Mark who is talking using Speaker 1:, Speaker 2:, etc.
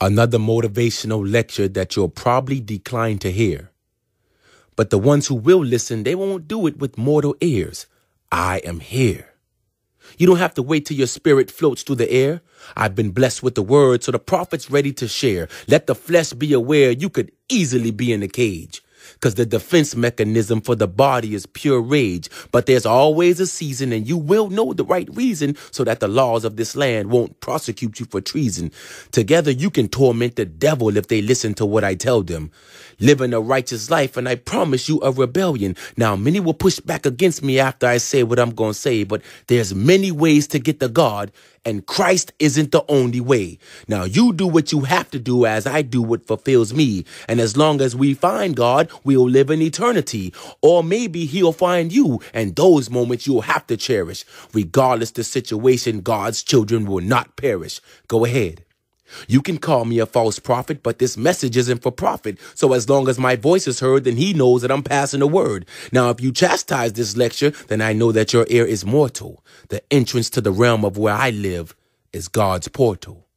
Speaker 1: Another motivational lecture that you'll probably decline to hear. But the ones who will listen, they won't do it with mortal ears. I am here. You don't have to wait till your spirit floats through the air. I've been blessed with the word, so the prophet's ready to share. Let the flesh be aware you could easily be in a cage. Cause the defense mechanism for the body is pure rage. But there's always a season and you will know the right reason so that the laws of this land won't prosecute you for treason. Together you can torment the devil if they listen to what I tell them. Living a righteous life and I promise you a rebellion. Now many will push back against me after I say what I'm gonna say, but there's many ways to get to God and Christ isn't the only way. Now you do what you have to do as I do what fulfills me. And as long as we find God, we'll live in eternity. Or maybe he'll find you and those moments you'll have to cherish. Regardless the situation, God's children will not perish. Go ahead. You can call me a false prophet, but this message isn't for profit. So as long as my voice is heard, then he knows that I'm passing the word. Now, if you chastise this lecture, then I know that your ear is mortal. The entrance to the realm of where I live is God's portal.